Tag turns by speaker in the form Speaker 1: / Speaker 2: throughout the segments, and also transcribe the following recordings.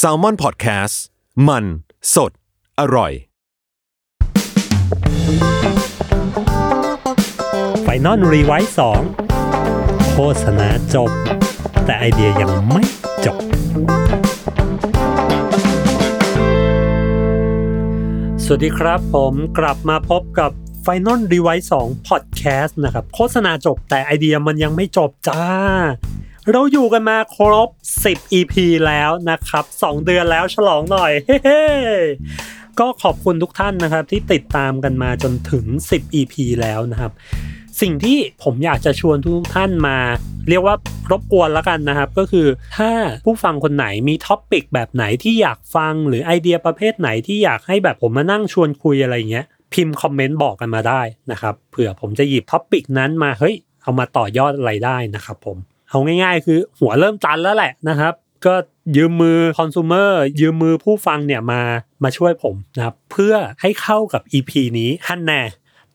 Speaker 1: Salmon PODCAST มัน สด อร่อย
Speaker 2: Final Revise สองโฆษณาจบ แต่ไอเดียยังไม่จบ สวัสดีครับผมกลับมาพบกับ Final r e v i s e 2 Podcast นะครับ โฆษณาจบแต่ไอเดียมันยังไม่จบจ้า เราอยู่กันมาครบ 10 EP แล้วนะครับ 2 เดือนแล้วฉลองหน่อยเฮ้ก็ขอบคุณทุกท่านนะครับที่ติดตามกันมาจนถึง 10 EP แล้วนะครับ สิ่งที่ผมอยากจะชวนทุกท่านมา เรียกว่ารบกวนแล้วกันนะครับ ก็คือถ้าผู้ฟังคนไหนมี topic แบบไหนที่อยากฟังหรือไอเดียประเภทไหนที่อยากให้แบบผมมานั่งชวนคุยอะไรเงี้ยพิมพ์คอมเมนต์บอกกันมาได้นะครับเผื่อผมจะหยิบ topic นั้นมาเฮ้ยเอามาต่อยอดอะไรได้นะครับผม เอาง่าย ๆ คือหัวเริ่มตันแล้วแหละนะครับ ก็ยืมมือคอน sumer ยืมมือผู้ฟังเนี่ยมามาช่วยผมนะครับ เพื่อให้เข้ากับ EP นี้ฮันแน่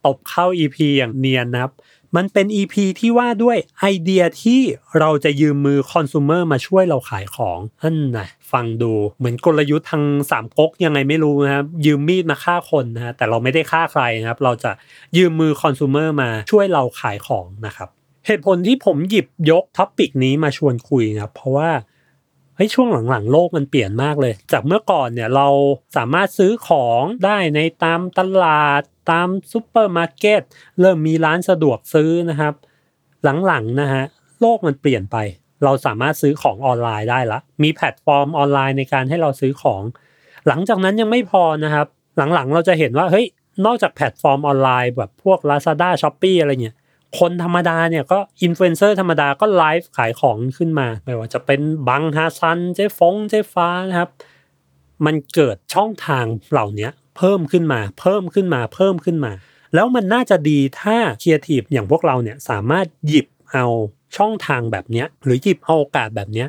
Speaker 2: ตบเข้า EP อย่างเนียนนะครับ มันเป็น EP ที่ว่าด้วยไอเดียที่เราจะยืมมือคอน sumer มาช่วยเราขายของนั่นนะฟังดูเหมือนกลยุทธ์ทางสามก๊กยังไงไม่รู้นะครับยืมมีดมาฆ่าคนนะฮะแต่เราไม่ได้ฆ่าใครนะครับ เราจะยืมมือคอน sumer มาช่วยเราขายของนะครับ เหตุผลที่ผมหยิบยก topic นี้มาชวนคุยนะครับ เพราะว่าเฮ้ยช่วงหลังๆ โลกมันเปลี่ยนมากเลย จากเมื่อก่อนเนี่ยเราสามารถซื้อของได้ในตามตลาดตามซูเปอร์มาร์เก็ตเริ่มมีร้านสะดวกซื้อนะครับ หลังๆนะฮะโลกมันเปลี่ยนไป เราสามารถซื้อของออนไลน์ได้ละ มีแพลตฟอร์มออนไลน์ในการให้เราซื้อของ หลังจากนั้นยังไม่พอนะครับ หลังๆ เราจะเห็นว่าเฮ้ยนอกจากแพลตฟอร์มออนไลน์แบบพวก Lazada s h o p e e อะไรเงี้ย คนธรรมดาเนี่ยก็อินฟลูเอนเซอร์ธรรมดาก็ไลฟ์ขายของขึ้นมา ไม่ว่าจะเป็นบังฮาซันเจ๊ฟงเจ๊ฟ้านะครับ มันเกิดช่องทางเหล่านี้เพิ่มขึ้นมา เพิ่มขึ้นมาเพิ่มขึ้นมา แล้วมันน่าจะดีถ้าเครีเอทีฟอย่างพวกเราเนี่ยสามารถหยิบเอาช่องทางแบบนี้หรือหยิบเอาโอกาสแบบนี้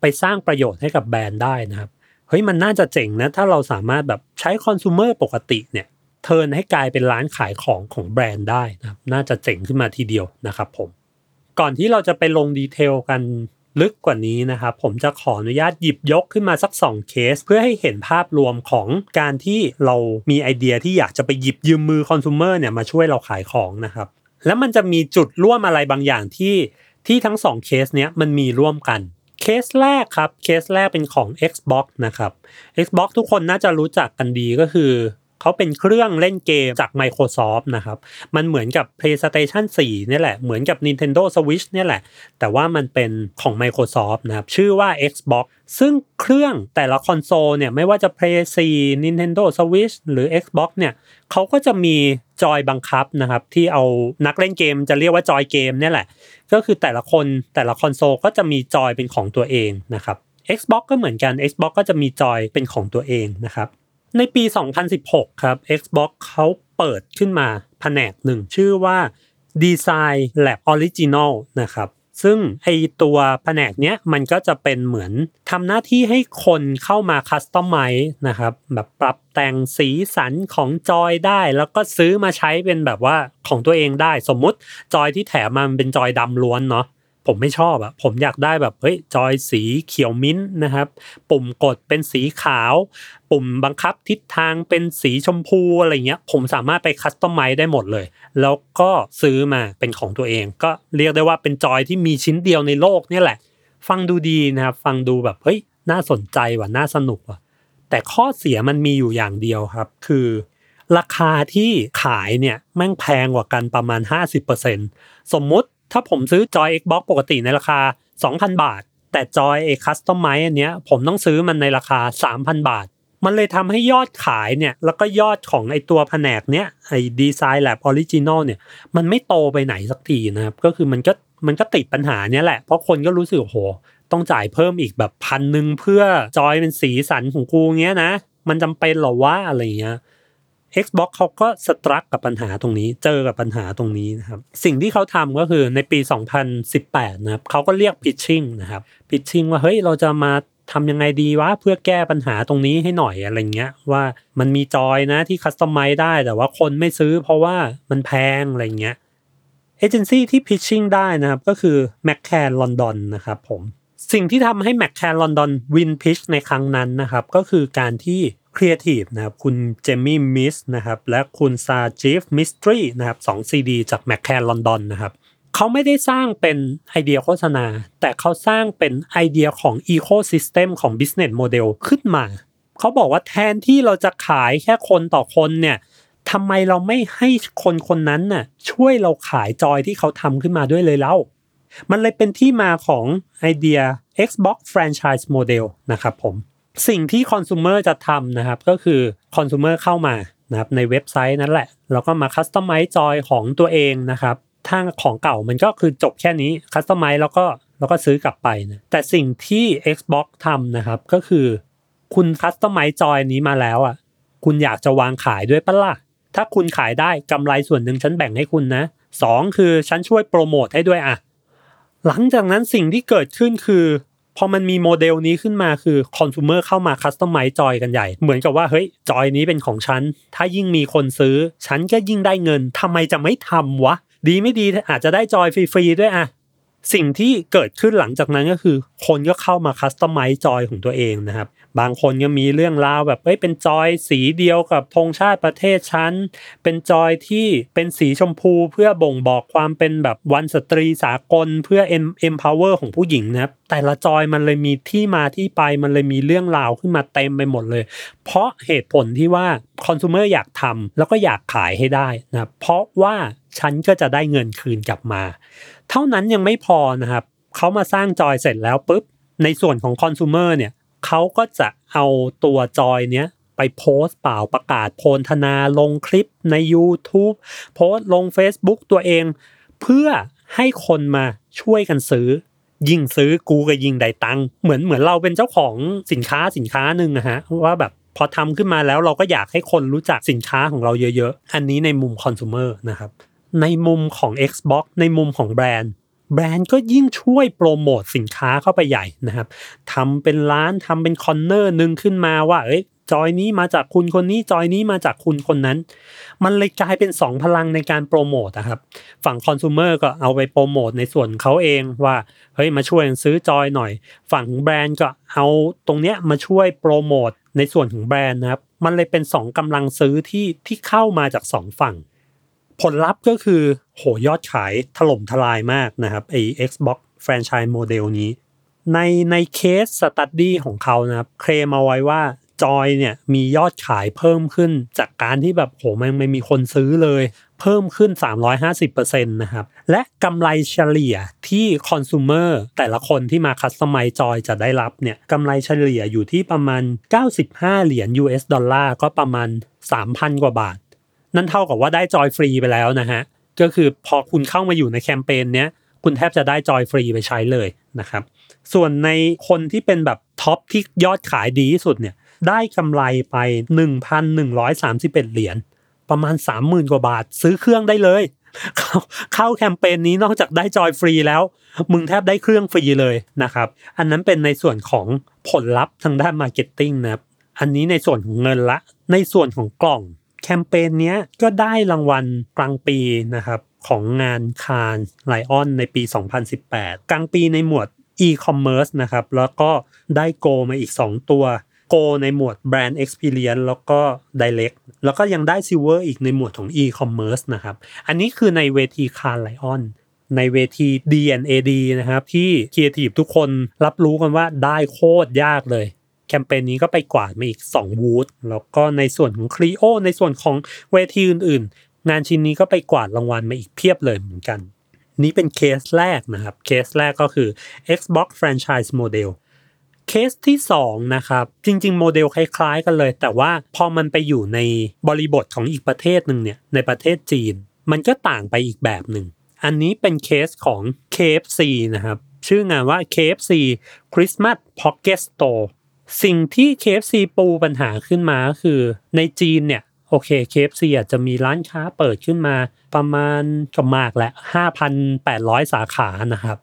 Speaker 2: ไปสร้างประโยชน์ให้กับแบรนด์ได้นะครับเฮ้ยมันน่าจะเจ๋งนะถ้าเราสามารถแบบใช้ consumer ปกติเนี่ย turn ให้กลายเป็นร้านขายของของแบรนด์ได้นะครับน่าจะเจ๋งขึ้นมาทีเดียวนะครับผมก่อนที่เราจะไปลง detail กันลึกกว่านี้นะครับผมจะขออนุญาตหยิบยกขึ้นมาสัก 2 เคส เพื่อให้เห็นภาพรวมของการที่เรามีไอเดียที่อยากจะไปหยิบยืมมือคอน sumer เนี่ยมาช่วยเราขายของนะครับแล้วมันจะมีจุดร่วมอะไรบางอย่างที่ที่ทั้ง 2 เคสเนี้ยมันมีร่วมกันเคสแรกครับเคสแรกเป็นของ Xbox นะครับ Xbox ทุกคนน่าจะรู้จักกันดีก็คือ เขาเป็นเครื่องเล่นเกมจาก Microsoft นะครับ มันเหมือนกับ PlayStation 4เนี่ยแหละ เหมือนกับ Nintendo Switch เนี่ยแหละ แต่ว่ามันเป็นของ Microsoft นะครับ ชื่อว่า Xbox ซึ่งเครื่องแต่ละคอนโซลเนี่ยไม่ว่าจะ Play 4 Nintendo Switch หรือ Xbox เนี่ยเขาก็จะมีจอยบังคับนะครับที่เอานักเล่นเกมจะเรียกว่าจอยเกมเนี่ยแหละ ก็คือแต่ละคนแต่ละคอนโซลก็จะมีจอยเป็นของตัวเองนะครับ Xbox ก็เหมือนกัน Xbox ก็จะมีจอยเป็นของตัวเองนะครับ ในปี 2016 ครับ Xbox เขาเปิดขึ้นมาแผนกหนึ่งชื่อว่า Design Lab Original นะครับ ซึ่งไอตัวแผนกเนี้ยมันก็จะเป็นเหมือนทำหน้าที่ให้คนเข้ามาคัสตอมไมซ์นะครับแบบปรับแต่งสีสันของจอยได้ แล้วก็ซื้อมาใช้เป็นแบบว่าของตัวเองได้ สมมุติจอยที่แถมมามันเป็นจอยดำล้วนเนาะ ผมไม่ชอบอะผมอยากได้แบบเฮ้ยจอยสีเขียวมิ้นท์นะครับ ปุ่มกดเป็นสีขาว ปุ่มบังคับทิศทางเป็นสีชมพูอะไรเงี้ย ผมสามารถไปคัสตอมไมซ์ได้หมดเลย แล้วก็ซื้อมาเป็นของตัวเอง ก็เรียกได้ว่าเป็นจอยที่มีชิ้นเดียวในโลกเนี่ยแหละ ฟังดูดีนะครับ ฟังดูแบบเฮ้ยน่าสนใจว่ะน่าสนุกว่ะแต่ข้อเสียมันมีอยู่อย่างเดียวครับ คือ ราคาที่ขายเนี่ยแม่งแพงกว่ากันประมาณ 50%สมมุติ ถ้าผมซื้อจอย Xbox ปกติในราคา 2,000 บาท แต่จอยไอ้ customize อันเนี้ยผมต้องซื้อมันในราคา 3,000 บาท มันเลยทำให้ยอดขายเนี่ย แล้วก็ยอดของไอ้ตัวแผนกเนี้ยไอ้ Design Lab original เนี่ย มันไม่โตไปไหนสักทีนะครับ ก็คือมันก็มันก็ติดปัญหาเนี้ยแหละ เพราะคนก็รู้สึกโอ้โหต้องจ่ายเพิ่มอีกแบบพันหนึ่งเพื่อจอยเป็นสีสันของกูเงี้ยนะ มันจำเป็นหรอวะอะไรเงี้ย Xbox เขาก็สตรักกับปัญหาตรงนี้ เจอกับปัญหาตรงนี้นะครับ สิ่งที่เขาทำก็คือในปี 2018 นะครับเขาก็เรียก pitching นะครับ pitching ว่าเฮ้ยเราจะมาทำยังไงดีวะเพื่อแก้ปัญหาตรงนี้ให้หน่อยอะไรเงี้ยว่ามันมีจอยนะที่คัสตอมไมซ์ได้แต่ว่าคนไม่ซื้อเพราะว่ามันแพงอะไรเงี้ยเอเจนซี่ที่ pitching ได้นะครับก็คือ m c c a n London นะครับผมสิ่งที่ทำให้ McCann London win pitch ในครั้งนั้นนะครับก็คือการที่ ครีเอทีฟนะครับคุณเจมี่มิสนะครับและคุณซาจิฟมิสทรีนะครับสองซีดีจาก McCann London นะครับเขาไม่ได้สร้างเป็นไอเดียโฆษณา แต่เขาสร้างเป็นไอเดียของ ecosystem ของ Business Model ขึ้นมา เขาบอกว่าแทนที่เราจะขายแค่คนต่อคนเนี่ยทำไมเราไม่ให้คนคนนั้นน่ะช่วยเราขายจอยที่เขาทำขึ้นมาด้วยเลยเล่า มันเลยเป็นที่มาของไอเดีย Xbox Franchise Model นะครับผม สิ่งที่ consumer จะทำนะครับก็คือคอน sumer เข้ามานะครับในเว็บไซต์นั่นแหละ แล้วก็มา customize จอยของตัวเองนะครับถ้าของเก่ามันก็คือจบแค่นี้ customize แล้วก็แล้วก็ซื้อกลับไปนะแต่สิ่งที่ Xbox ทำนะครับก็คือ คุณ customize จอยนี้มาแล้วอะคุณอยากจะวางขายด้วยปะล่ะถ้าคุณขายได้กำไรส่วนหนึ่งฉันแบ่งให้คุณนะสองคือฉันช่วยโปรโมทให้ด้วยอะหลังจากนั้นสิ่งที่เกิดขึ้นคือ พอมันมีโมเดลนี้ขึ้นมาคือคอน sumer เข้ามา customize จอยกันใหญ่ เหมือนกับว่าเฮ้ยจอยนี้เป็นของฉัน ถ้ายิ่งมีคนซื้อ ฉันก็ยิ่งได้เงินทำไมจะไม่ทำวะ ดีไม่ดีอาจจะได้จอยฟรีๆด้วยอะ สิ่งที่เกิดขึ้นหลังจากนั้นก็คือ คนก็เข้ามา customize จอยของตัวเองนะครับ บางคนก็มีเรื่องราวแบบเอ้ยเป็นจอยสีเดียวกับธงชาติประเทศชั้น เป็นจอยที่เป็นสีชมพูเพื่อบ่งบอกความเป็นแบบวันสตรีสากลเพื่อ empower ของผู้หญิงนะครับ แต่ละจอยมันเลยมีที่มาที่ไปมันเลยมีเรื่องราวขึ้นมาเต็มไปหมดเลย เพราะเหตุผลที่ว่าคอน sumer อยากทำแล้วก็อยากขายให้ได้นะเพราะว่า ฉันก็จะได้เงินคืนกลับมา เท่านั้นยังไม่พอนะครับเขามาสร้างจอยเสร็จแล้วปุ๊บในส่วนของคอน sumer เนี่ยเขาก็จะเอาตัวจอยเนี้ยไปโพสต์เปล่าประกาศโพลธนาลงคลิปใน YouTube โพสต์ลง Facebook ตัวเอง เพื่อให้คนมาช่วยกันซื้อ ยิ่งซื้อกูก็ยิ่งได้ตังค์เหมือนเหมือนเราเป็นเจ้าของสินค้าสินค้าหนึ่งนะฮะว่าแบบพอทำขึ้นมาแล้วเราก็อยากให้คนรู้จักสินค้าของเราเยอะ ๆ อันนี้ในมุมคอน sumer นะครับ ในมุมของ Xbox ในมุมของแบรนด์แบรนด์ก็ยิ่งช่วยโปรโมทสินค้าเข้าไปใหญ่นะครับทำเป็นร้านทำเป็น corner หนึ่งขึ้นมาว่าเอ้ยจอยนี้มาจากคุณคนนี้จอยนี้มาจากคุณคนนั้น มันเลยกลายเป็น 2 พลังในการโปรโมทนะครับ ฝั่งคอน sumer ก็เอาไปโปรโมทในส่วนเขาเองว่าเฮ้ยมาช่วยซื้อจอยหน่อย ฝั่งแบรนด์ก็เอาตรงเนี้ยมาช่วยโปรโมทในส่วนของแบรนด์นะครับ มันเลยเป็น 2กำลังซื้อที่ที่เข้ามาจาก 2 ฝั่ง ผลลัพธ์ก็คือโหยอดขายถล่มทลายมากนะครับไอ Xbox Franchise Model นี้ ในในเคสสตัดดี้ของเขานะครับ เคลมเอาไว้ว่าจอยเนี่ยมียอดขายเพิ่มขึ้นจากการที่แบบโหมันไม่มีคนซื้อเลย เพิ่มขึ้น 350%นะครับ และกำไรเฉลี่ยที่คอน sumer แต่ละคนที่มาคัสตอมไมจอยจะได้รับเนี่ยกำไรเฉลี่ยอยู่ที่ประมาณ 95 เหรียญ US ดอลลาร์ก็ประมาณ 3,000 กว่าบาท นั่นเท่ากับว่าได้จอยฟรีไปแล้วนะฮะก็คือพอคุณเข้ามาอยู่ในแคมเปญเนี้ยคุณแทบจะได้จอยฟรีไปใช้เลยนะครับ ส่วนในคนที่เป็นแบบท็อปที่ยอดขายดีที่สุดเนี่ยได้กำไรไป 1,131 เหรียญประมาณ 30,000 กว่าบาทซื้อเครื่องได้เลย เข้าเข้าแคมเปญนี้นอกจากได้จอยฟรีแล้ว มึงแทบได้เครื่องฟรีเลยนะครับ อันนั้นเป็นในส่วนของผลลัพธ์ทางด้าน marketing นะครับ อันนี้ในส่วนของเงินละ ในส่วนของกล่อง แคมเปญเนี้ยก็ได้รางวัล Grand Prix นะครับของงาน Cannes Lions ในปี 2018 Grand Prix ในหมวด e-commerce นะครับแล้วก็ได้โกมาอีก 2 ตัวโกในหมวด brand experience แล้วก็ direct แล้วก็ยังได้ silver อีกในหมวดของ e-commerce นะครับ อันนี้คือในเวที Cannes Lions ในเวที D&AD นะครับที่ครีเอทีฟทุกคนรับรู้กันว่าได้โคตรยากเลย แคมเปญนี้ก็ไปกวาดมาอีก2 Wood แล้วก็ในส่วนของ Clio ในส่วนของเวทีอื่นๆ งานชิ้นนี้ก็ไปกวาดรางวัลมาอีกเพียบเลยเหมือนกัน นี่เป็นเคสแรกนะครับ เคสแรกก็คือ Xbox Franchise Model เคสที่2นะครับจริง ๆ โมเดลคล้าย ๆ กันเลย แต่ว่าพอมันไปอยู่ในบริบทของอีกประเทศหนึ่งเนี่ยในประเทศจีน มันก็ต่างไปอีกแบบหนึ่ง อันนี้เป็นเคสของ KFC นะครับชื่องานว่า KFC Christmas Pocket Store สิ่งที่ KFC ปูปัญหาขึ้นมาก็คือในจีนเนี่ยโอเค KFC อาจจะมีร้านค้าเปิดขึ้นมาประมาณก็มากแหละ5,800 สาขานะครับ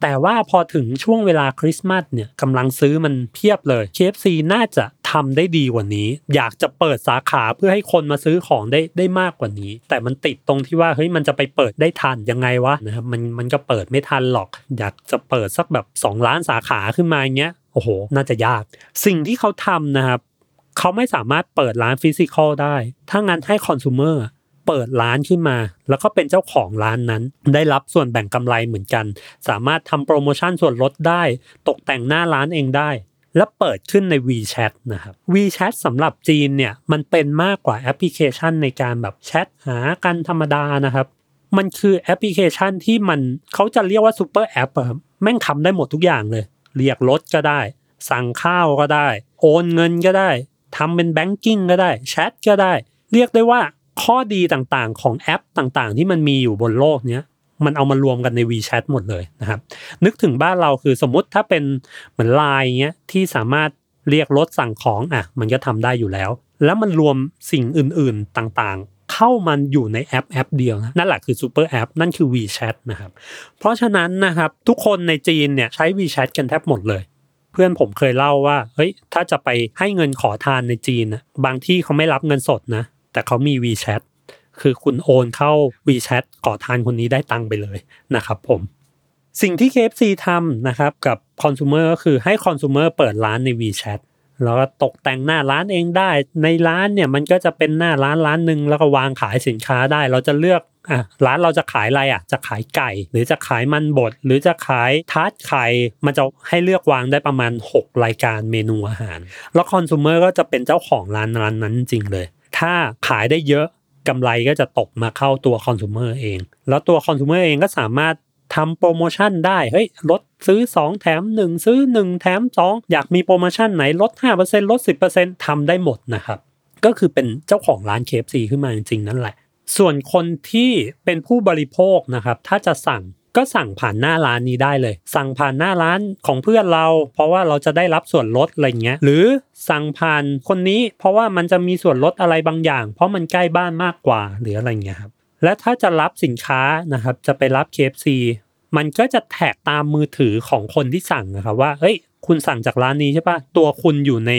Speaker 2: แต่ว่าพอถึงช่วงเวลาคริสต์มาสเนี่ยกำลังซื้อมันเพียบเลย KFC น่าจะ ทำได้ดีกว่านี้ อยากจะเปิดสาขาเพื่อให้คนมาซื้อของได้ได้มากกว่านี้ แต่มันติดตรงที่ว่าเฮ้ยมันจะไปเปิดได้ทันยังไงวะนะครับมันมันก็เปิดไม่ทันหรอก อยากจะเปิดสักแบบ 2 ล้านสาขาขึ้นมาอย่างเงี้ยโอ้โห น่าจะยาก สิ่งที่เขาทำนะครับเขาไม่สามารถเปิดร้าน physical ได้ ถ้างั้นให้ consumer เปิดร้านขึ้นมา แล้วก็เป็นเจ้าของร้านนั้น ได้รับส่วนแบ่งกำไรเหมือนกัน สามารถทำโปรโมชั่นส่วนลดได้ ตกแต่งหน้าร้านเองได้ และเปิดขึ้นใน WeChat นะครับ WeChat สำหรับจีนเนี่ยมันเป็นมากกว่าแอปพลิเคชันในการแบบแชทหากันธรรมดานะครับ มันคือแอปพลิเคชันที่มันเขาจะเรียกว่า super app ครับแม่งทำได้หมดทุกอย่างเลย เรียกรถก็ได้ สั่งข้าวก็ได้ โอนเงินก็ได้ทำเป็น banking ก็ได้แชทก็ได้ เรียกได้ว่าข้อดีต่างๆ ของแอปต่างๆ ที่มันมีอยู่บนโลกเนี้ย มันเอามารวมกันใน WeChat หมดเลยนะครับ นึกถึงบ้านเราคือสมมติถ้าเป็นเหมือนไลน์เงี้ยที่สามารถเรียกรถสั่งของอะมันก็ทำได้อยู่แล้ว แล้วมันรวมสิ่งอื่นๆต่างๆ เข้ามันอยู่ในแอปแอปเดียวนะนั่นแหละคือ super app นั่นคือ WeChat นะครับ เพราะฉะนั้นนะครับทุกคนในจีนเนี่ยใช้ WeChat กันแทบหมดเลย เพื่อนผมเคยเล่าว่าเฮ้ยถ้าจะไปให้เงินขอทานในจีนนะบางที่เขาไม่รับเงินสดนะแต่เขามี WeChat คือคุณโอนเข้า WeChat ขอทานคนนี้ได้ตังค์ไปเลยนะครับผมสิ่งที่ KFC ทำนะครับกับคอน sumer ก็คือให้คอน sumer เปิดร้านใน WeChat แล้วก็ตกแต่งหน้าร้านเองได้ ในร้านเนี่ยมันก็จะเป็นหน้าร้านร้านหนึ่งแล้วก็วางขายสินค้าได้ เราจะเลือกอะร้านเราจะขายอะไรอะ จะขายไก่ หรือจะขายมันบด หรือจะขายทาร์ตไข่มันจะให้เลือกวางได้ประมาณ 6 รายการเมนูอาหาร แล้วคอน sumer ก็จะเป็นเจ้าของร้านร้านนั้นจริงเลย ถ้าขายได้เยอะ กำไรก็จะตกมาเข้าตัวคอน sumer เอง แล้วตัวคอน sumer เองก็สามารถทำโปรโมชั่นได้เฮ้ยลดซื้อ 2 แถม 1 ซื้อ 1 แถม 2 อยากมีโปรโมชั่นไหนลด 5%ลด 10%ทำได้หมดนะครับ ก็คือเป็นเจ้าของร้าน KFC ขึ้นมาจริงๆ นั่นแหละ ส่วนคนที่เป็นผู้บริโภคนะครับ ถ้าจะสั่ง ก็สั่งผ่านหน้าร้านนี้ได้เลย สั่งผ่านหน้าร้านของเพื่อนเรา เพราะว่าเราจะได้รับส่วนลดอะไรเงี้ยหรือสั่งผ่านคนนี้ เพราะว่ามันจะมีส่วนลดอะไรบางอย่าง เพราะมันใกล้บ้านมากกว่าหรืออะไรเงี้ยครับและถ้าจะรับสินค้านะครับจะไปรับ KFC มันก็จะแท็กตามมือถือของคนที่สั่งนะครับว่าเฮ้ยคุณสั่งจากร้านนี้ใช่ปะตัวคุณอยู่ใน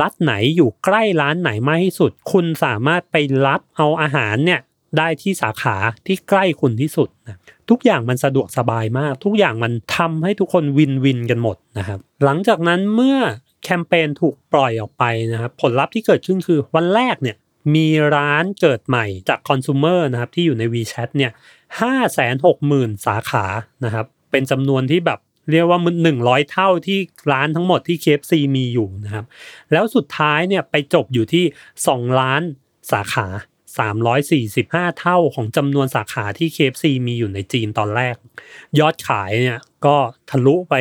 Speaker 2: รัฐไหนอยู่ใกล้ร้านไหนมากที่สุด คุณสามารถไปรับเอาอาหารเนี่ย ได้ที่สาขาที่ใกล้คุณที่สุดนะทุกอย่างมันสะดวกสบายมาก ทุกอย่างมันทำให้ทุกคนวินวินกันหมดนะครับ หลังจากนั้นเมื่อแคมเปญถูกปล่อยออกไปนะครับผลลัพธ์ที่เกิดขึ้นคือวันแรกเนี่ยมีร้านเกิดใหม่จากคอน sumer นะครับที่อยู่ใน WeChat เนี่ยห้าแสนหกหมื่นสาขานะครับเป็นจำนวนที่แบบเรียกว่ามันหนึ่งร้อยเท่าที่ร้านทั้งหมดที่ KFC มีอยู่นะครับแล้วสุดท้ายเนี่ยไปจบอยู่ที่2ล้านสาขา 345 เท่าของจำนวนสาขาที่ KFC มีอยู่ในจีนตอนแรก ยอดขายเนี่ยก็ทะลุไป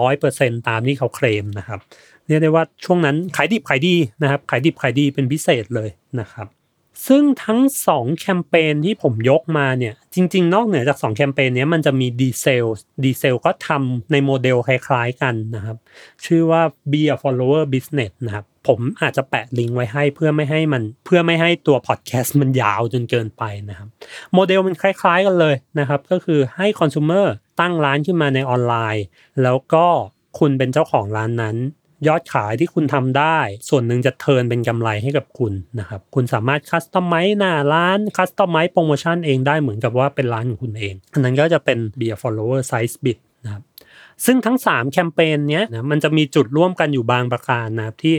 Speaker 2: 900%ตามที่เขาเคลมนะครับเรียกได้ว่าช่วงนั้นขายดิบขายดีนะครับขายดิบขายดีเป็นพิเศษเลยนะครับซึ่งทั้ง 2 แคมเปญที่ผมยกมาเนี่ยจริง ๆ นอกเหนือจาก 2 แคมเปญนี้มันจะมี Diesel Diesel ก็ทำในโมเดลคล้าย ๆ กันนะครับ ชื่อว่า be a follower business นะครับ ผมอาจจะแปะลิงก์ไว้ให้เพื่อไม่ให้มันเพื่อไม่ให้ตัวพอดแคสต์มันยาวจนเกินไปนะครับโมเดลมันคล้ายๆกันเลยนะครับก็คือให้ consumer ตั้งร้านขึ้นมาในออนไลน์ แล้วก็คุณเป็นเจ้าของร้านนั้น ยอดขายที่คุณทำได้ ส่วนหนึ่งจะ turn เป็นกำไรให้กับคุณนะครับคุณสามารถ customize หน้าร้าน customize โปรโมชั่นเองได้เหมือนกับว่าเป็นร้านของคุณเองอันนั้นก็จะเป็น be a follower size bit นะครับซึ่งทั้ง 3 แคมเปญเนี้ยนะมันจะมีจุดร่วมกันอยู่บางประการนะครับที่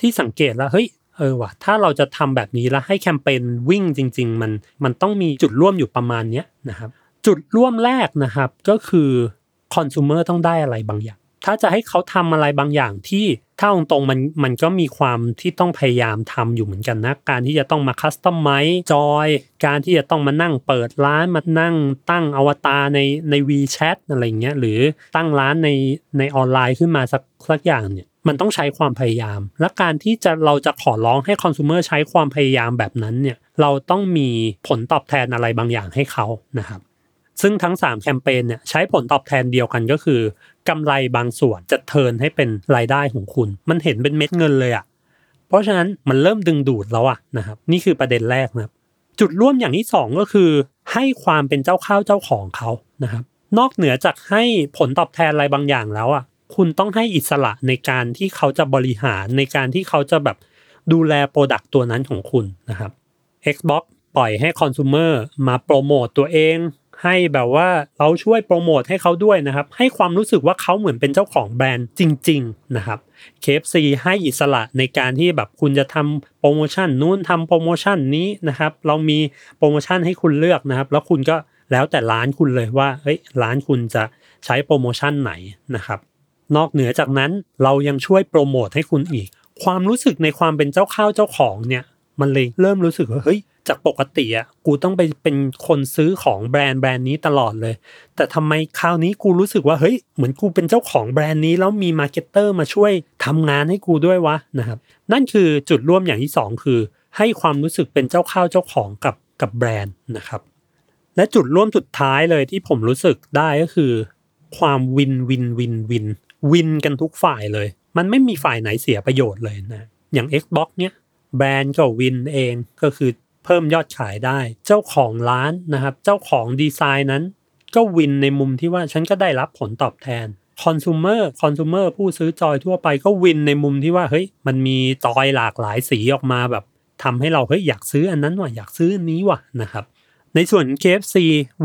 Speaker 2: ที่สังเกตแล้วเฮ้ยเออว่ะถ้าเราจะทำแบบนี้แล้วให้แคมเปญวิ่งจริง ๆ มันมันต้องมีจุดร่วมอยู่ประมาณเนี้ยนะครับ จุดร่วมแรกนะครับก็คือคอน sumer ต้องได้อะไรบางอย่าง ถ้าจะให้เขาทำอะไรบางอย่างที่ถ้าตรงๆมันมันก็มีความที่ต้องพยายามทำอยู่เหมือนกันนะ การที่จะต้องมาคัสตอมไมซ์จอยการที่จะต้องมานั่งเปิดร้านมานั่งตั้งอวตารในใน WeChat อะไรเงี้ยหรือตั้งร้านในในออนไลน์ขึ้นมาสักสักอย่างเนี่ย มันต้องใช้ความพยายาม และการที่จะเราจะขอร้องให้คอน sumer ใช้ความพยายามแบบนั้นเนี่ยเราต้องมีผลตอบแทนอะไรบางอย่างให้เขานะครับซึ่งทั้ง 3 แคมเปญเนี่ยใช้ผลตอบแทนเดียวกันก็คือกำไรบางส่วนจะเทินให้เป็นรายได้ของคุณ มันเห็นเป็นเม็ดเงินเลยอะ่ะเพราะฉะนั้นมันเริ่มดึงดูดแล้วอะนะครับนี่คือประเด็นแรกนะครับจุดร่วมอย่างที่ 2 ก็คือ ให้ความเป็นเจ้าข้าวเจ้าของเขานะครับนอกเหนือจากให้ผลตอบแทนอะไรบางอย่างแล้วอะ่ะ คุณต้องให้อิสระในการที่เขาจะบริหารในการที่เขาจะแบบดูแล product ตัวนั้นของคุณนะครับ Xbox ปล่อยให้ consumer มาโปรโมตตัวเอง ให้แบบว่าเราช่วยโปรโมทให้เขาด้วยนะครับ ให้ความรู้สึกว่าเขาเหมือนเป็นเจ้าของแบรนด์จริง ๆ นะครับ KFC ให้อิสระในการที่แบบคุณจะทำโปรโมชั่นนู้นทำโปรโมชั่นนี้นะครับ เรามีโปรโมชั่นให้คุณเลือกนะครับ แล้วคุณก็แล้วแต่ร้านคุณเลยว่าเฮ้ยร้านคุณจะใช้โปรโมชั่นไหนนะครับ นอกเหนือจากนั้นเรายังช่วยโปรโมทให้คุณอีก ความรู้สึกในความเป็นเจ้าข้าวเจ้าของเนี่ยมันเลยเริ่มรู้สึกว่าเฮ้ยจากปกติอะกูต้องไปเป็นคนซื้อของแบรนด์แบรนด์นี้ตลอดเลย แต่ทำไมคราวนี้กูรู้สึกว่าเฮ้ยเหมือนกูเป็นเจ้าของแบรนด์นี้แล้วมี marketer มาช่วยทำงานให้กูด้วยวะนะครับนั่นคือจุดร่วมอย่างที่สองคือ ให้ความรู้สึกเป็นเจ้าข้าวเจ้าของกับกับแบรนด์นะครับ และจุดร่วมสุดท้ายเลยที่ผมรู้สึกได้ก็คือ ความ win win win win กันทุกฝ่ายเลย มันไม่มีฝ่ายไหนเสียประโยชน์เลยนะ อย่าง Xbox เนี้ยแบรนด์ก็ win เองก็คือเพิ่มยอดขายได้ เจ้าของร้านนะครับ เจ้าของดีไซน์นั้น ก็ win ในมุมที่ว่าฉันก็ได้รับผลตอบแทนคอน sumer คอน sumer ผู้ซื้อจอยทั่วไปก็วินในมุมที่ว่าเฮ้ยมันมีจอยหลากหลายสีออกมาแบบทำให้เราเฮ้ยอยากซื้ออันนั้นว่ะอยากซื้ออันนี้ว่ะนะครับ ในส่วน KFC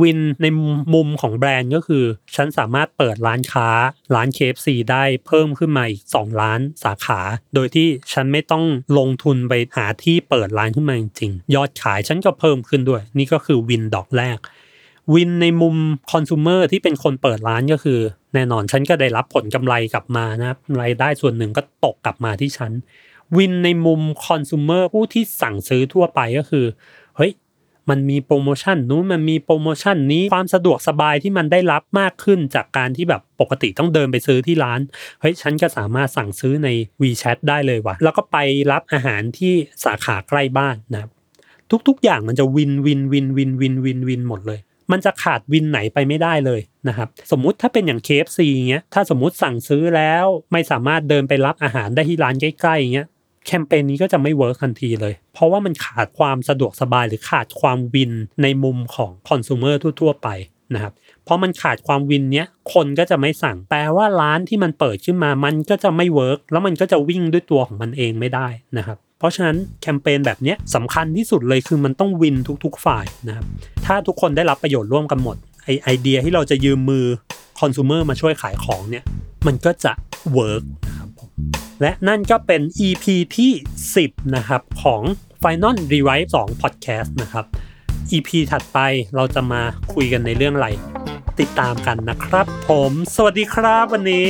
Speaker 2: วินในมุมของแบรนด์ก็คือ ฉันสามารถเปิดร้านค้าร้าน KFC ได้เพิ่มขึ้นมาอีก 2 ล้านสาขา โดยที่ฉันไม่ต้องลงทุนไปหาที่เปิดร้านขึ้นมาจริงๆ ยอดขายฉันก็เพิ่มขึ้นด้วย นี่ก็คือวินดอกแรก วินในมุมคอน sumer ที่เป็นคนเปิดร้านก็คือ แน่นอนฉันก็ได้รับผลกำไรกลับมานะรายได้ส่วนหนึ่งก็ตกกลับมาที่ฉันวินในมุมคอน sumer ผู้ที่สั่งซื้อทั่วไปก็คือเฮ้ย มันมีโปรโมชั่นนู้นมันมีโปรโมชั่นนี้ความสะดวกสบายที่มันได้รับมากขึ้นจากการที่แบบปกติต้องเดินไปซื้อที่ร้านเฮ้ยฉันก็สามารถสั่งซื้อใน WeChat ได้เลยว่ะแล้วก็ไปรับอาหารที่สาขาใกล้บ้านนะครับทุกๆ อย่างมันจะ win win win win win win win หมดเลย มันจะขาด win ไหนไปไม่ได้เลยนะครับ สมมุติถ้าเป็นอย่าง KFC เงี้ย ถ้าสมมุติสั่งซื้อแล้วไม่สามารถเดินไปรับอาหารได้ที่ร้านใกล้ๆเงี้ย แคมเปญนี้ก็จะไม่ work ทันทีเลย เพราะว่ามันขาดความสะดวกสบายหรือขาดความวินในมุมของคอน sumer ทั่ว ๆ ไปนะครับเพราะมันขาดความ win เนี้ยคนก็จะไม่สั่งแปลว่าร้านที่มันเปิดขึ้นมามันก็จะไม่ work แล้วมันก็จะวิ่งด้วยตัวของมันเองไม่ได้นะครับเพราะฉะนั้นแคมเปญแบบนี้สำคัญที่สุดเลยคือมันต้อง win ทุกๆฝ่ายนะครับถ้าทุกคนได้รับประโยชน์ร่วมกันหมดไอไอเดียที่เราจะยืมมือคอน sumer มาช่วยขายของเนี่ยมันก็จะ work นะครับ และนั่นก็เป็น EP ที่ 10 นะครับของ Final Rewrite 2 Podcast นะครับ EP ถัดไปเราจะมาคุยกันในเรื่องอะไร ติดตามกันนะครับ ผม สวัสดีครับวันนี้